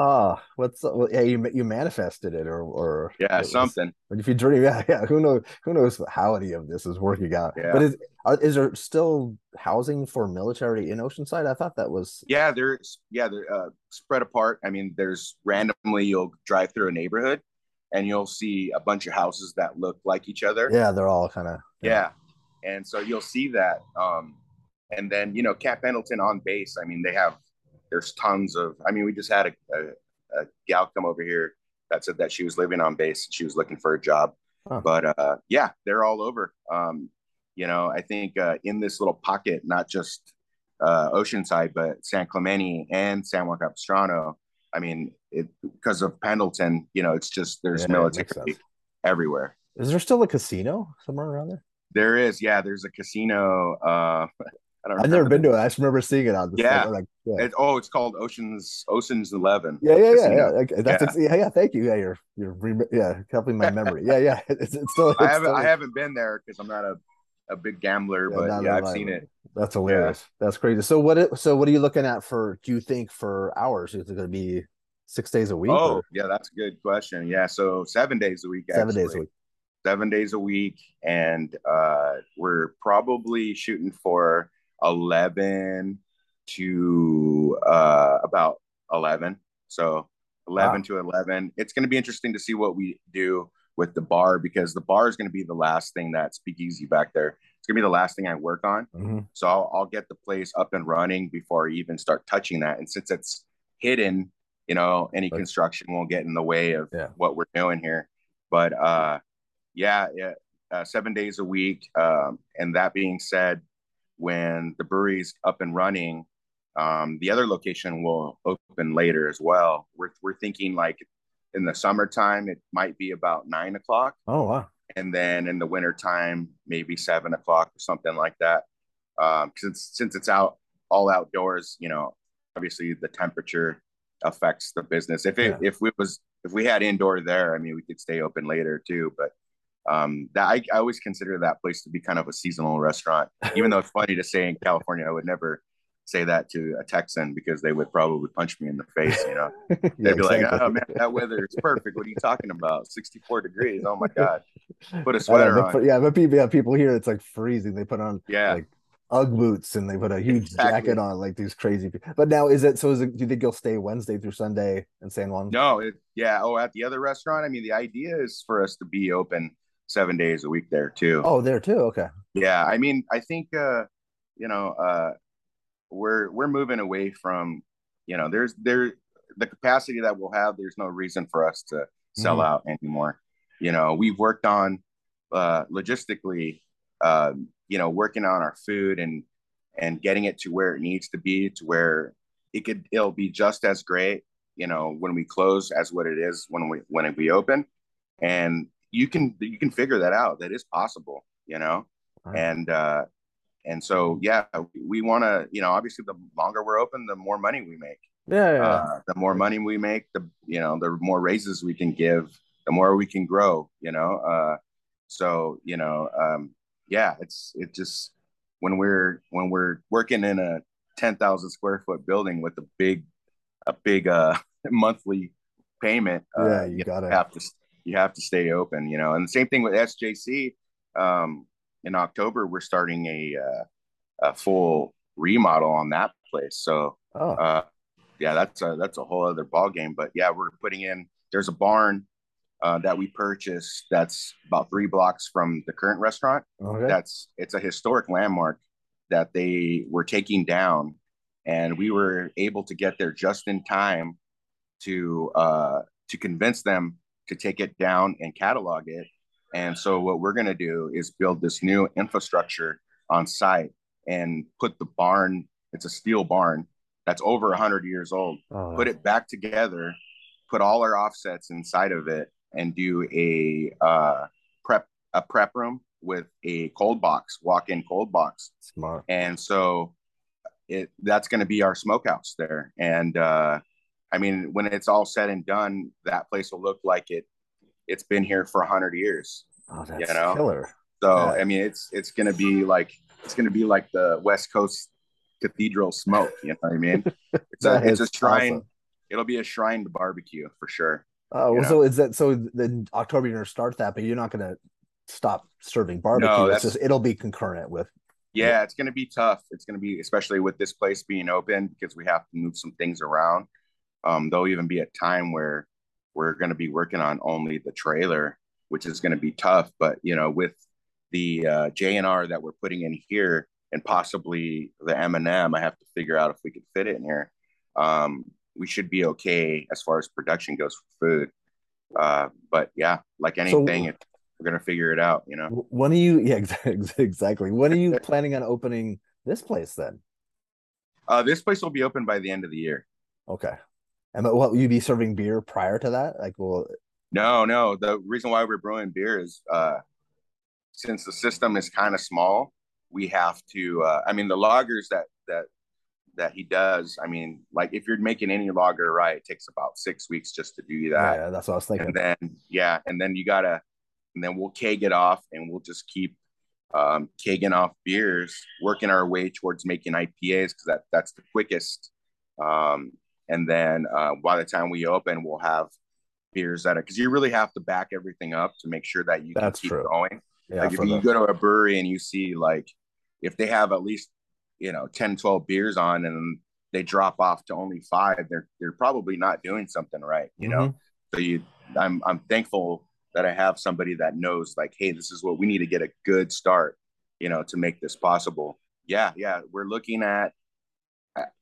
Oh, what's well, yeah, you you manifested it or or yeah, something. But if you dream, yeah, yeah, who knows who knows how any of this is working out. Yeah. But is are, is there still housing for military in Oceanside? I thought that was yeah, there's yeah, they're uh, spread apart. I mean, there's randomly you'll drive through a neighborhood and you'll see a bunch of houses that look like each other. Yeah, they're all kind of yeah. yeah. And so you'll see that. Um, and then you know, Camp Pendleton on base. I mean, they have there's tons of. I mean, we just had a, a, a gal come over here that said that she was living on base. She was looking for a job. Huh. But uh, yeah, they're all over. Um, you know, I think uh, in this little pocket, not just uh, Oceanside, but San Clemente and San Juan Capistrano, I mean, it because of Pendleton, you know, it's just there's yeah, military everywhere. Is there still a casino somewhere around there? There is, yeah. There's a casino. Uh, I don't. I've never been to it. I just remember seeing it on the. Yeah. Like, yeah. It, oh, it's called Ocean's Ocean's Eleven. Yeah, yeah, yeah, yeah. Okay, that's yeah. yeah, yeah. Thank you. Yeah, you're you're yeah helping my memory. yeah, yeah. It's, it's still. It's I haven't still... I haven't been there because I'm not a a big gambler, yeah, but yeah, I've seen it. That's hilarious. Yeah. That's crazy. So what? It, so what are you looking at for? Do you think for hours? Is it going to be six days a week? Oh, or? yeah, that's a good question. Yeah, so seven days a week. Seven days a week. Seven days a week, and uh, we're probably shooting for eleven to uh, about eleven. So eleven wow. to eleven. It's going to be interesting to see what we do with the bar because the bar is going to be the last thing that speakeasy back there. It's going to be the last thing I work on. Mm-hmm. So I'll, I'll get the place up and running before I even start touching that. And since it's hidden you know, any construction won't get in the way of yeah. what we're doing here. But uh, yeah, yeah, uh, seven days a week. Um, and that being said, when the brewery's up and running, um, the other location will open later as well. We're we're thinking like in the summertime, it might be about nine o'clock. Oh wow! And then in the wintertime, maybe seven o'clock or something like that. Um, since since it's out all outdoors, you know, obviously the temperature affects the business. If it yeah. if we was if we had indoor there, I mean, we could stay open later too. But um, that I, I always consider that place to be kind of a seasonal restaurant, even though it's funny to say in California, I would never say that to a Texan because they would probably punch me in the face. You know, they'd yeah, be exactly. like, "Oh man, that weather is perfect. What are you talking about? Sixty-four degrees. Oh my god, put a sweater on." yeah, but people, yeah, people here, it's like freezing. They put on yeah. like UGG boots and they put a huge exactly. jacket on, like these crazy. People. But now, is it so? Is it? Do you think you'll stay Wednesday through Sunday in San Juan? No, it, yeah. Oh, at the other restaurant. I mean, the idea is for us to be open seven days a week there too. Oh, there too. Okay. Yeah, I mean, I think uh, you know, uh, we're we're moving away from, you know, there's there the capacity that we'll have. There's no reason for us to sell mm-hmm. out anymore. You know, we've worked on uh, logistically, uh, you know, working on our food and and getting it to where it needs to be, to where it could it'll be just as great, you know, when we close as what it is when we when we open. And you can you can figure that out. That is possible, you know. Right. And uh, and so yeah, we want to you know obviously the longer we're open, the more money we make. Yeah, yeah. Uh, the more money we make, the you know the more raises we can give, the more we can grow. You know, uh, so you know, um, yeah, it's it just when we're when we're working in a ten thousand square foot building with a big a big uh monthly payment. Uh, yeah, you, you gotta have to you have to stay open, you know. And the same thing with SJC. Um, in October, we're starting a uh, a full remodel on that place. So, oh. uh, yeah, that's a that's a whole other ball game. But yeah, we're putting in. There's a barn uh, that we purchased that's about three blocks from the current restaurant. Okay. That's it's a historic landmark that they were taking down, and we were able to get there just in time to uh, to convince them to take it down and catalog it. And so what we're going to do is build this new infrastructure on site and put the barn, it's a steel barn that's over 100 years old, oh. put it back together, put all our offsets inside of it and do a uh, prep a prep room with a cold box, walk-in cold box. Smart. And so it that's going to be our smokehouse there. And uh, I mean, when it's all said and done, that place will look like it it's been here for a hundred years. Oh, that's you know? killer. So yeah. I mean, it's it's gonna be like it's gonna be like the West Coast cathedral smoke. You know what I mean? It's a it's a shrine. Awesome. It'll be a shrine to barbecue for sure. Oh, well, so is that so? Then October you're gonna start that, but you're not gonna stop serving barbecue. No, it's just it'll be concurrent with. Yeah, yeah, it's gonna be tough. It's gonna be especially with this place being open because we have to move some things around. Um, there'll even be a time where we're going to be working on only the trailer, which is going to be tough. But you know, with the uh, JNR that we're putting in here, and possibly the M&M, I have to figure out if we could fit it in here. Um, we should be okay as far as production goes for food. Uh, but yeah, like anything, so, it, we're gonna figure it out. You know. When are you? Yeah, exactly. When are you planning on opening this place then? Uh, this place will be open by the end of the year. Okay. And what will you be serving beer prior to that? Like, well, no, no. The reason why we're brewing beer is uh, since the system is kind of small, we have to. Uh, I mean, the lagers that that that he does. I mean, like if you're making any lager right, it takes about six weeks just to do that. Yeah, that's what I was thinking. And then yeah, and then you gotta, and then we'll keg it off, and we'll just keep um, kegging off beers, working our way towards making IPAs because that that's the quickest. Um, and then uh, by the time we open, we'll have beers that are because you really have to back everything up to make sure that you can keep true. going. Yeah, like if you the... go to a brewery and you see like if they have at least you know 10 12 beers on and they drop off to only five they're they're probably not doing something right you mm-hmm. know so you i'm i'm thankful that i have somebody that knows like hey this is what we need to get a good start you know to make this possible yeah yeah we're looking at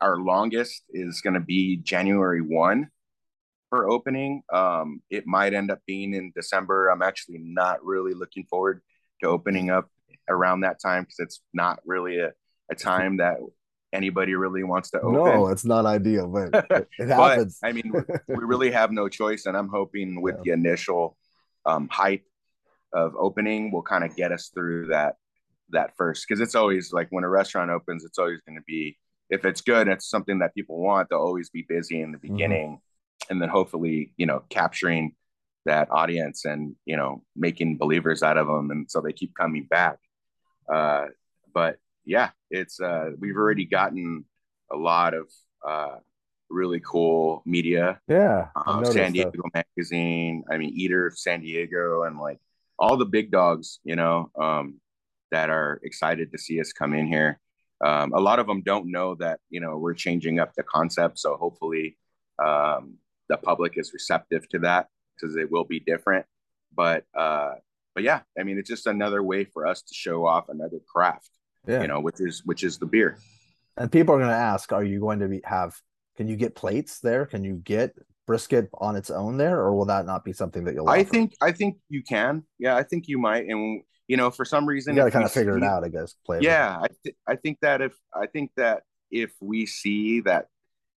our longest is going to be January 1 for opening. Um, it might end up being in December. I'm actually not really looking forward to opening up around that time because it's not really a, a time that anybody really wants to open. No, it's not ideal, but it happens. but, I mean, we really have no choice, and I'm hoping with yeah. the initial um, hype of opening will kind of get us through that that first because it's always like when a restaurant opens, it's always going to be if it's good, it's something that people want. They'll always be busy in the mm-hmm. beginning, mm-hmm. and then hopefully, you know, capturing that audience and you know making believers out of them, and so they keep coming back. Uh, but yeah, it's uh, we've already gotten a lot of uh, really cool media. Yeah, um, San Diego that. Magazine. I mean, Eater of San Diego, and like all the big dogs, you know, um, that are excited to see us come in here. Um, a lot of them don't know that you know we're changing up the concept, so hopefully um, the public is receptive to that because it will be different. But uh, but yeah, I mean, it's just another way for us to show off another craft yeah. you know, which is which is the beer. And people are going to ask, are you going to be have? Can you get plates there? Can you get brisket on its own there, or will that not be something that you'll? I think I think you can. Yeah, I think you might. And you know, for some reason, you got to kind of figure see, it out. I guess. Play. Yeah, I th- I think that if I think that if we see that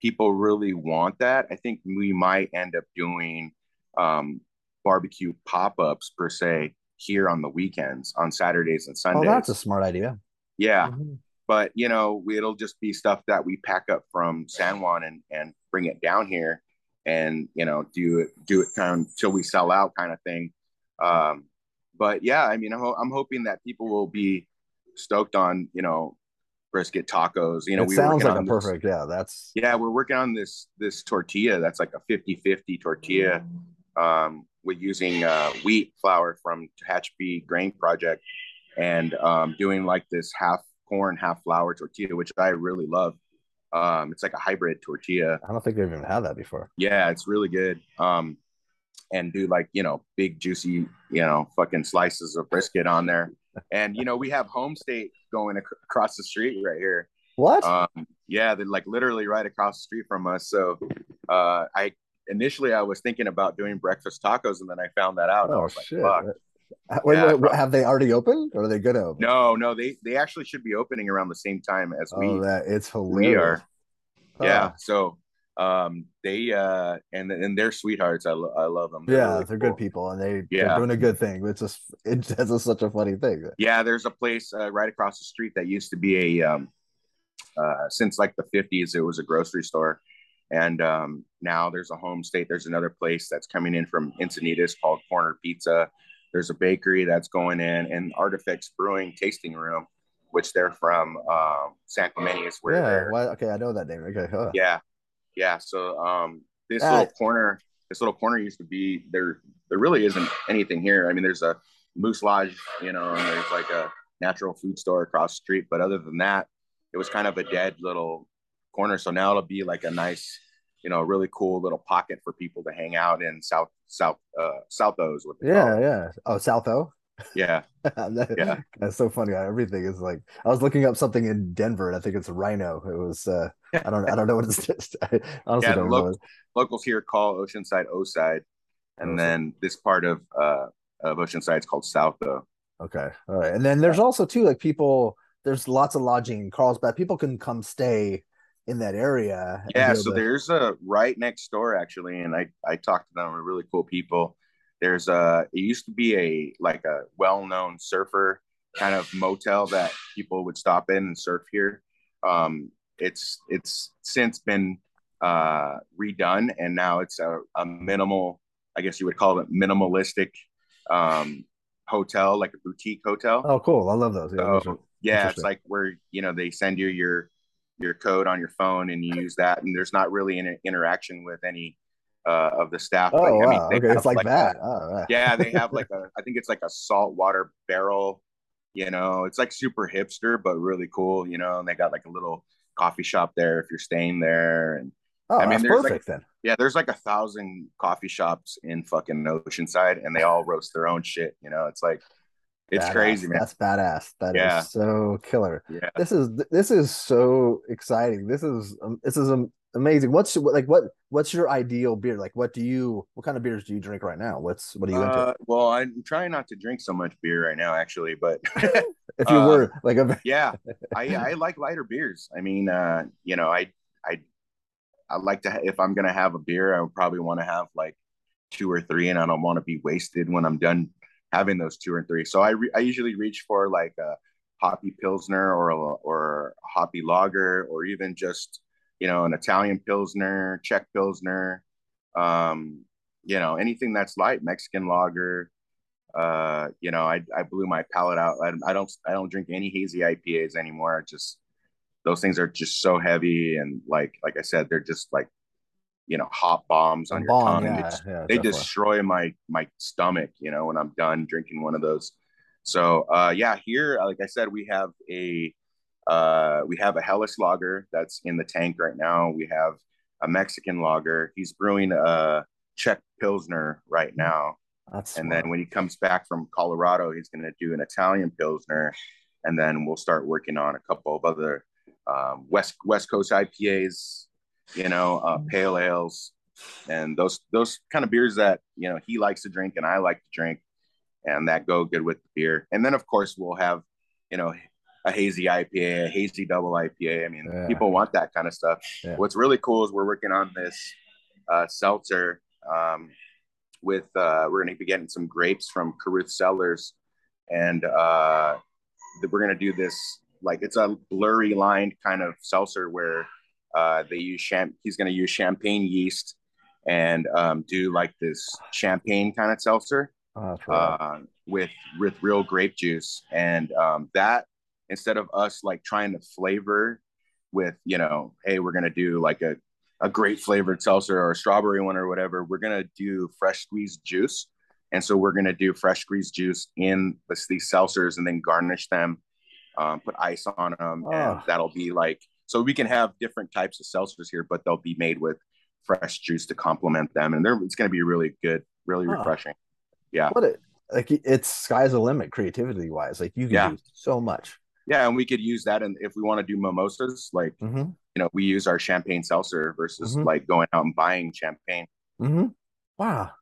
people really want that, I think we might end up doing um, barbecue pop ups per se here on the weekends on Saturdays and Sundays. Oh, that's a smart idea. Yeah. Mm-hmm. But you know, it'll just be stuff that we pack up from San Juan and and bring it down here, and you know, do it do it kind of till we sell out, kind of thing. Um, but yeah, I mean, I'm, I'm hoping that people will be stoked on you know brisket tacos. You know, it we sounds like this, perfect. Yeah, that's yeah. We're working on this this tortilla that's like a 50-50 tortilla. Um, with using uh, wheat flour from Tehachapi Grain Project and um, doing like this half corn, half flour tortilla, which I really love. Um, it's like a hybrid tortilla. I don't think they've even had that before. Yeah, it's really good. Um, and do like you know big juicy you know fucking slices of brisket on there. And you know we have Home State going ac- across the street right here. What? Um, yeah, they're like literally right across the street from us. So uh, I initially I was thinking about doing breakfast tacos, and then I found that out. Oh shit! Like, Wait, yeah, wait, have they already opened or are they gonna open? No, no, they they actually should be opening around the same time as we. Oh, that it's hilarious. We are. Yeah, so um they uh and and they're sweethearts. I, lo- I love them. They're yeah, really they're cool. good people and they yeah. they're doing a good thing. It's just it's just such a funny thing. Yeah, there's a place uh, right across the street that used to be a um uh since like the 50s it was a grocery store and um, now there's a home state. There's another place that's coming in from Encinitas called Corner Pizza. There's a bakery that's going in, and Artifex Brewing tasting room, which they're from um, San Clemente is where. Yeah. Well, okay, I know that name. Okay. Huh. Yeah, yeah. So um, this uh, little corner, this little corner used to be there. There really isn't anything here. I mean, there's a Moose Lodge, you know, and there's like a natural food store across the street. But other than that, it was kind of a dead little corner. So now it'll be like a nice, you know, really cool little pocket for people to hang out in South South uh South O's. What yeah, yeah. Oh, South O. Yeah, that, yeah. That's so funny. Everything is like I was looking up something in Denver, and I think it's RiNo. It was uh I don't I don't know what it's just. I honestly yeah, don't know. Locals here call Oceanside O side, and then this part of uh of Oceanside is called South though. Okay, all right. And then there's also too like people. There's lots of lodging in Carlsbad. People can come stay in that area. Yeah, so to... there's a right next door actually, and I I talked to them. Are really cool people. There's a it used to be a like a well known surfer kind of motel that people would stop in and surf here. Um, it's it's since been uh, redone, and now it's a, a minimal. I guess you would call it minimalistic um, hotel, like a boutique hotel. Oh, cool! I love those. Yeah, so, yeah it's like where you know they send you your your code on your phone and you use that, and there's not really an interaction with any uh, of the staff. Oh, like, wow. I mean, okay, it's like, like that. A, oh, yeah, they have like a, I think it's like a saltwater barrel. You know, it's like super hipster, but really cool. You know, and they got like a little coffee shop there if you're staying there. And oh, I mean, there's perfect like, then. Yeah, there's like a thousand coffee shops in fucking Oceanside, and they all roast their own shit. You know, it's like it's badass. crazy, man. That's badass. That yeah. is so killer. Yeah. This is this is so exciting. This is um, this is um, amazing. What's like what what's your ideal beer? Like what do you what kind of beers do you drink right now? What's what are you into? Uh, well, I'm trying not to drink so much beer right now, actually, but if you uh, were like a yeah, I I like lighter beers. I mean, uh, you know, I I I like to if I'm gonna have a beer, I would probably want to have like two or three, and I don't want to be wasted when I'm done having those two or three. So I re- I usually reach for like a hoppy pilsner or a, or a hoppy lager or even just you know an Italian pilsner, Czech pilsner, um, you know anything that's light, Mexican lager. Uh, you know, I I blew my palate out. I, I don't I don't drink any hazy IPAs anymore. just those things are just so heavy and like like I said, they're just like you know hot bombs on your tongue. Yeah, they, yeah, they destroy my my stomach. You know when I'm done drinking one of those. So uh, yeah, here like I said, we have a uh, we have a Helles lager that's in the tank right now. We have a Mexican lager. He's brewing a Czech pilsner right now. That's and smart. then when he comes back from Colorado, he's going to do an Italian pilsner, and then we'll start working on a couple of other um, West West Coast IPAs, you know, uh, pale ales, and those those kind of beers that you know he likes to drink and I like to drink, and that go good with the beer. And then of course we'll have, you know, a hazy IPA, a hazy double IPA. I mean, yeah. people want that kind of stuff. Yeah. What's really cool is we're working on this uh, seltzer um, with, uh, we're going to be getting some grapes from Carruth Cellars. And uh, we're going to do this, like, it's a blurry lined kind of seltzer where uh, they use champ, he's going to use champagne yeast and um, do like this champagne kind of seltzer. Oh, uh, with with real grape juice, and um, that instead of us like trying to flavor with you know hey we're gonna do like a, a great flavored seltzer or a strawberry one or whatever we're gonna do fresh squeezed juice and so we're gonna do fresh squeezed juice in this, these seltzers and then garnish them um, put ice on them oh. and that'll be like so we can have different types of seltzers here but they'll be made with fresh juice to complement them and they're, it's going to be really good really oh. refreshing yeah what it like it's sky's the limit creativity wise like you can yeah. do so much yeah, and we could use that, and if we want to do mimosas, like mm-hmm. you know, we use our champagne seltzer versus mm-hmm. like going out and buying champagne. Mm-hmm. Wow,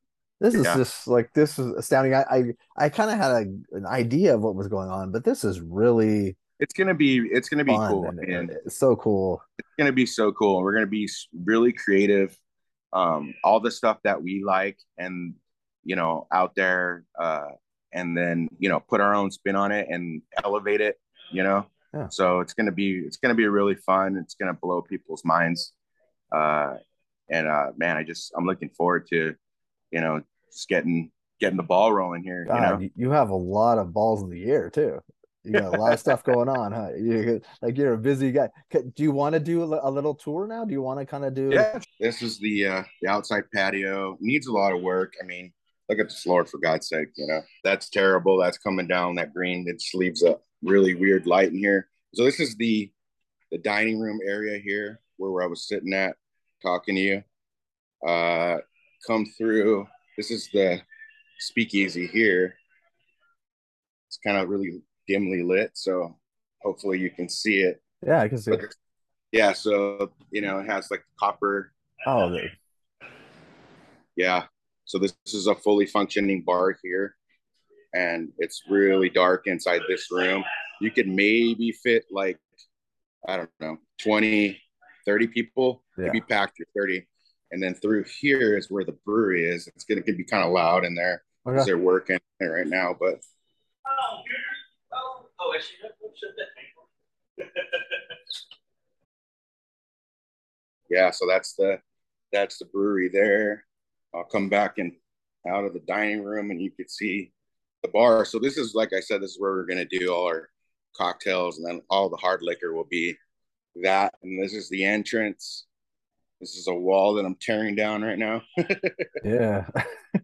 this is yeah. just like this is astounding. I I, I kind of had a, an idea of what was going on, but this is really it's gonna be it's gonna be cool and, and it's so cool. It's gonna be so cool, and we're gonna be really creative. Um, all the stuff that we like, and you know, out there, uh, and then you know, put our own spin on it and elevate it you know. Yeah. So it's gonna be it's gonna be really fun. It's gonna blow people's minds, uh, and uh, man, I just I'm looking forward to, you know, just getting getting the ball rolling here. God, you know, you have a lot of balls in the air too. You got a lot of stuff going on, huh? You like you're a busy guy. Do you want to do a little tour now? Do you want to kind of do? Yeah, this is the uh, the outside patio. Needs a lot of work. I mean, look at the floor for God's sake. You know that's terrible. That's coming down. That green. It sleeves up really weird light in here. So this is the the dining room area here where, where I was sitting at talking to you. Uh, come through. This is the speakeasy here. It's kind of really dimly lit, so hopefully you can see it. Yeah, I can see but, it. Yeah, so you know it has like copper. Oh, there. Yeah, so this, this is a fully functioning bar here and it's really dark inside this room. You could maybe fit like, I don't know, 20, 30 people. Yeah. Maybe packed your 30. And then through here is where the brewery is. It's going to be kind of loud in there because okay. they're working right now. But yeah, so that's the that's the brewery there. I'll come back and out of the dining room and you could see the bar. So this is like I said, this is where we're gonna do all our cocktails, and then all the hard liquor will be that. And this is the entrance. This is a wall that I'm tearing down right now. yeah,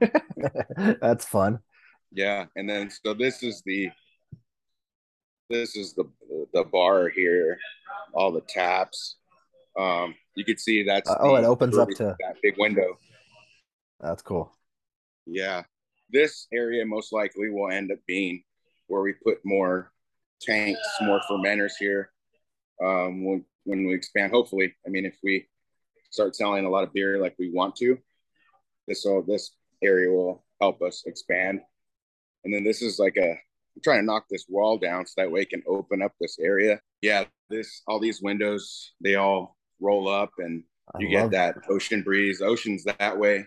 that's fun. Yeah, and then so this is the this is the the bar here, all the taps. Um, you can see that's uh, oh, it opens up to that big window. That's cool. Yeah, this area most likely will end up being where we put more tanks, more fermenters here um, when, when we expand. Hopefully, I mean, if we start selling a lot of beer like we want to. This so this area will help us expand. And then this is like a I'm trying to knock this wall down so that way it can open up this area. Yeah, this all these windows they all roll up and you get that ocean breeze. Ocean's that way,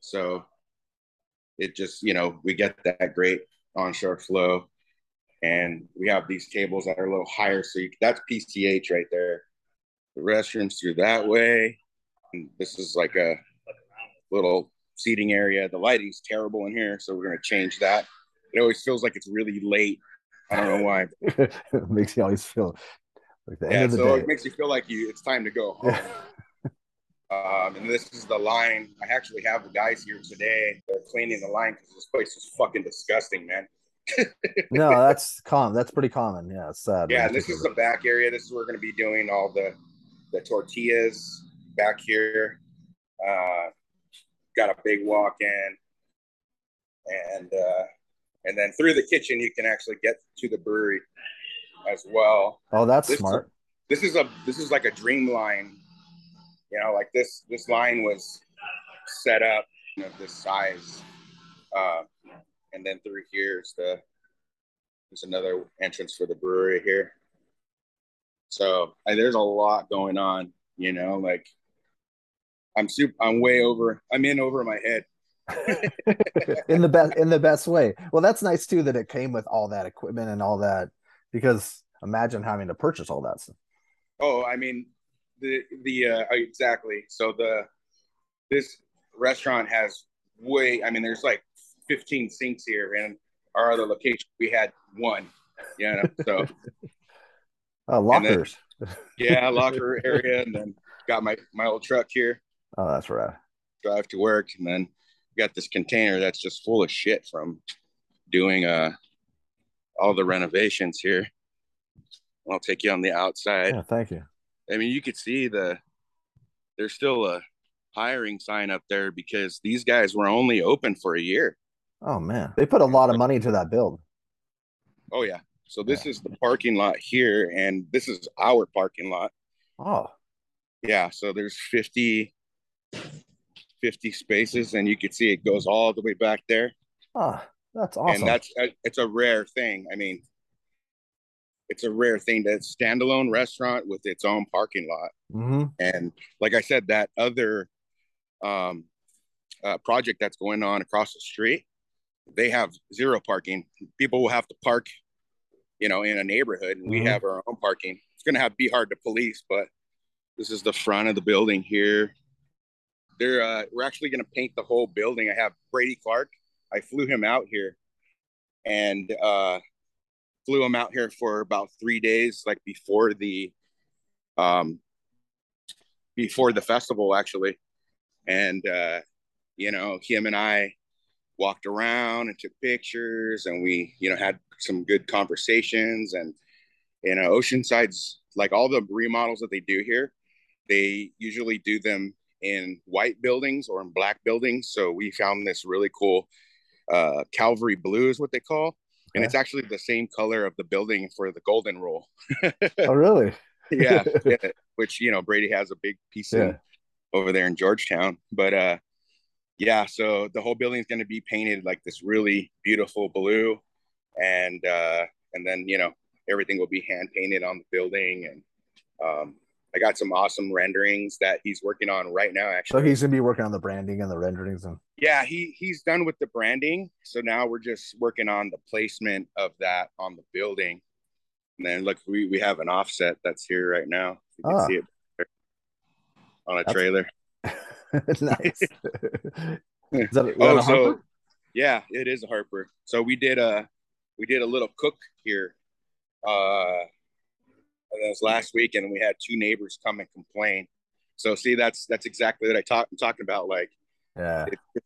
so it just you know we get that great onshore flow, and we have these tables that are a little higher. So you, that's PCH right there. The restrooms through that way. And this is like a little seating area. The lighting's terrible in here, so we're gonna change that. It always feels like it's really late. I don't know why. it makes you always feel like the yeah, end of the so day. it makes you feel like you it's time to go home. Um, and this is the line. I actually have the guys here today. They're cleaning the line because this place is fucking disgusting, man. no, that's common. That's pretty common. Yeah, it's sad. Yeah, this is the back area. This is where we're going to be doing all the the tortillas back here. Uh, got a big walk in, and uh, and then through the kitchen you can actually get to the brewery as well. Oh, that's this smart. Is this is a this is like a dream line. You know, like this this line was set up of you know, this size, uh, and then through here is the there's another entrance for the brewery here. So there's a lot going on. You know, like I'm super. I'm way over. I'm in over my head. in the best in the best way. Well, that's nice too that it came with all that equipment and all that because imagine having to purchase all that stuff. Oh, I mean the the uh, exactly. So the this restaurant has way. I mean, there's like 15 sinks here, and our other location we had one. Yeah, you know, so uh, lockers. Then, yeah, locker area, and then got my my old truck here. Oh, that's right. Drive to work, and then got this container that's just full of shit from doing uh all the renovations here. I'll take you on the outside. Yeah, thank you. I mean, you could see the there's still a hiring sign up there because these guys were only open for a year. Oh man, they put a lot of money into that build. Oh yeah. So this yeah. is the parking lot here, and this is our parking lot. Oh. Yeah. So there's 50, 50 spaces, and you can see it goes all the way back there. Ah, oh, that's awesome. And that's uh, it's a rare thing. I mean, it's a rare thing that standalone restaurant with its own parking lot. Mm-hmm. And like I said, that other um, uh, project that's going on across the street, they have zero parking. People will have to park, you know, in a neighborhood, and mm-hmm. we have our own parking. It's going to have be hard to police, but this is the front of the building here. They're uh, we're actually going to paint the whole building. I have Brady Clark. I flew him out here, and uh, flew him out here for about three days, like before the um, before the festival actually, and uh, you know him and I walked around and took pictures, and we you know had some good conversations, and you know Oceanside's like all the remodels that they do here, they usually do them in white buildings or in black buildings. So we found this really cool uh, Calvary blue is what they call, and it's actually the same color of the building for the Golden Rule. oh, really? yeah, yeah, which you know Brady has a big piece yeah. in, over there in Georgetown. But uh, yeah, so the whole building is going to be painted like this really beautiful blue, and uh, and then you know everything will be hand painted on the building and um, I got some awesome renderings that he's working on right now. Actually, so he's gonna be working on the branding and the renderings. And yeah, he he's done with the branding. So now we're just working on the placement of that on the building. And then look, we we have an offset that's here right now. You can ah. see it on a that's... trailer. nice. is that, oh, so yeah, it is a Harper. So we did a we did a little cook here. Uh and it was last week, and we had two neighbors come and complain. So see, that's that's exactly what I talk, I'm talking about. Like, yeah, it,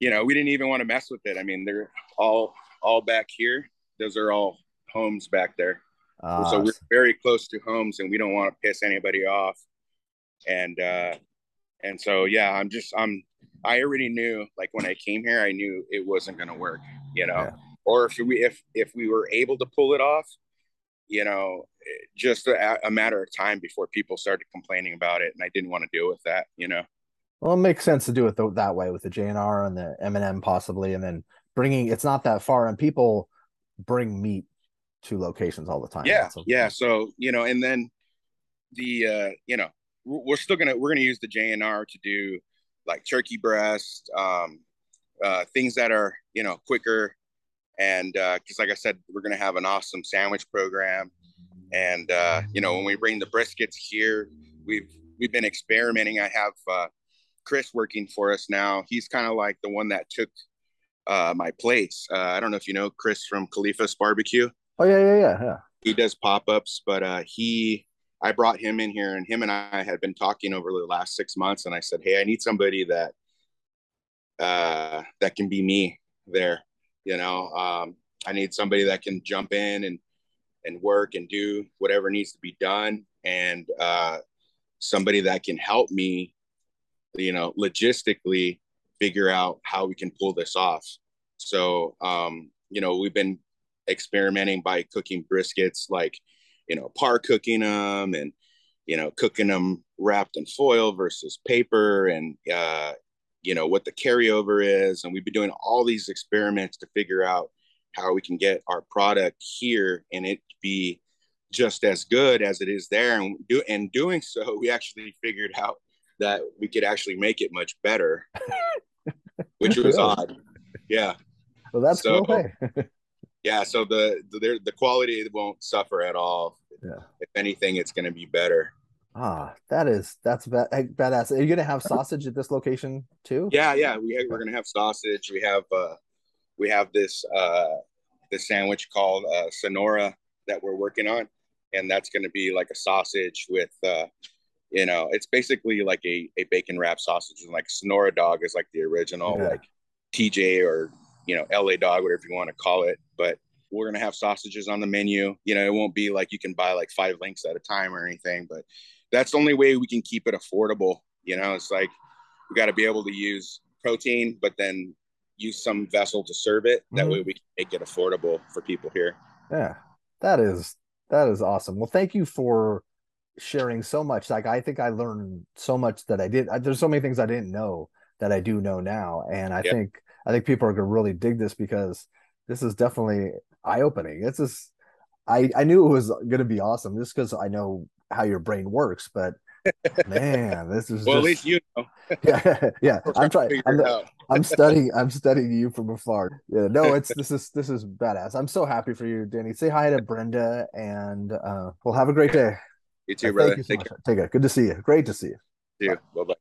you know, we didn't even want to mess with it. I mean, they're all all back here. Those are all homes back there. Uh, so we're very close to homes, and we don't want to piss anybody off. And uh, and so yeah, I'm just I'm I already knew like when I came here, I knew it wasn't going to work. You know, yeah. or if we if if we were able to pull it off, you know, just a, a, matter of time before people started complaining about it, and I didn't want to deal with that. You know. Well, it makes sense to do it th- that way with the JNR and the M&M possibly, and then bringing it's not that far, and people bring meat to locations all the time. Yeah, yeah. So you know, and then the uh, you know we're still gonna we're gonna use the JNR to do like turkey breast, um, uh, things that are you know quicker, and because uh, like I said, we're gonna have an awesome sandwich program, and uh, you know when we bring the briskets here, we've we've been experimenting. I have uh, Chris working for us now. He's kind of like the one that took uh, my place. Uh, I don't know if you know Chris from Khalifa's Barbecue. Oh yeah, yeah, yeah, yeah. He does pop ups, but uh, he I brought him in here, and him and I had been talking over the last six months, and I said, "Hey, I need somebody that uh, that can be me there. You know, um, I need somebody that can jump in and and work and do whatever needs to be done, and uh, somebody that can help me, you know, logistically figure out how we can pull this off. So, um, you know, we've been experimenting by cooking briskets, like, you know, par cooking them and, you know, cooking them wrapped in foil versus paper and, uh, you know, what the carryover is. And we've been doing all these experiments to figure out how we can get our product here and it be just as good as it is there. And do and doing so, we actually figured out that we could actually make it much better, which was odd. Yeah. Well, that's so, cool. yeah. So the, the the quality won't suffer at all. Yeah. If anything, it's going to be better. Ah, that is that's bad, badass. Are you gonna have sausage at this location too? Yeah, yeah. We we're gonna have sausage. We have uh, we have this uh, this sandwich called uh, Sonora that we're working on, and that's gonna be like a sausage with uh, you know, it's basically like a, a bacon wrap sausage. And like Sonora dog is like the original, yeah. like TJ or, you know, LA dog, whatever you want to call it. But we're going to have sausages on the menu. You know, it won't be like you can buy like five links at a time or anything, but that's the only way we can keep it affordable. You know, it's like we got to be able to use protein, but then use some vessel to serve it. That mm-hmm. way we can make it affordable for people here. Yeah, that is, that is awesome. Well, thank you for sharing so much. Like I think I learned so much that I did. I, there's so many things I didn't know that I do know now, and I yep. think I think people are gonna really dig this because this is definitely eye opening. This is I I knew it was gonna be awesome just because I know how your brain works, but man, this is well. Just, at least you know. yeah, yeah. I'm trying. I'm, I'm studying. I'm studying you from afar. Yeah, no, it's this is this is badass. I'm so happy for you, Danny. Say hi to Brenda, and uh, we'll have a great day. You too, brother. Thank you so Take much. Care. Take care. Good to see you. Great to see you. See you. Bye bye.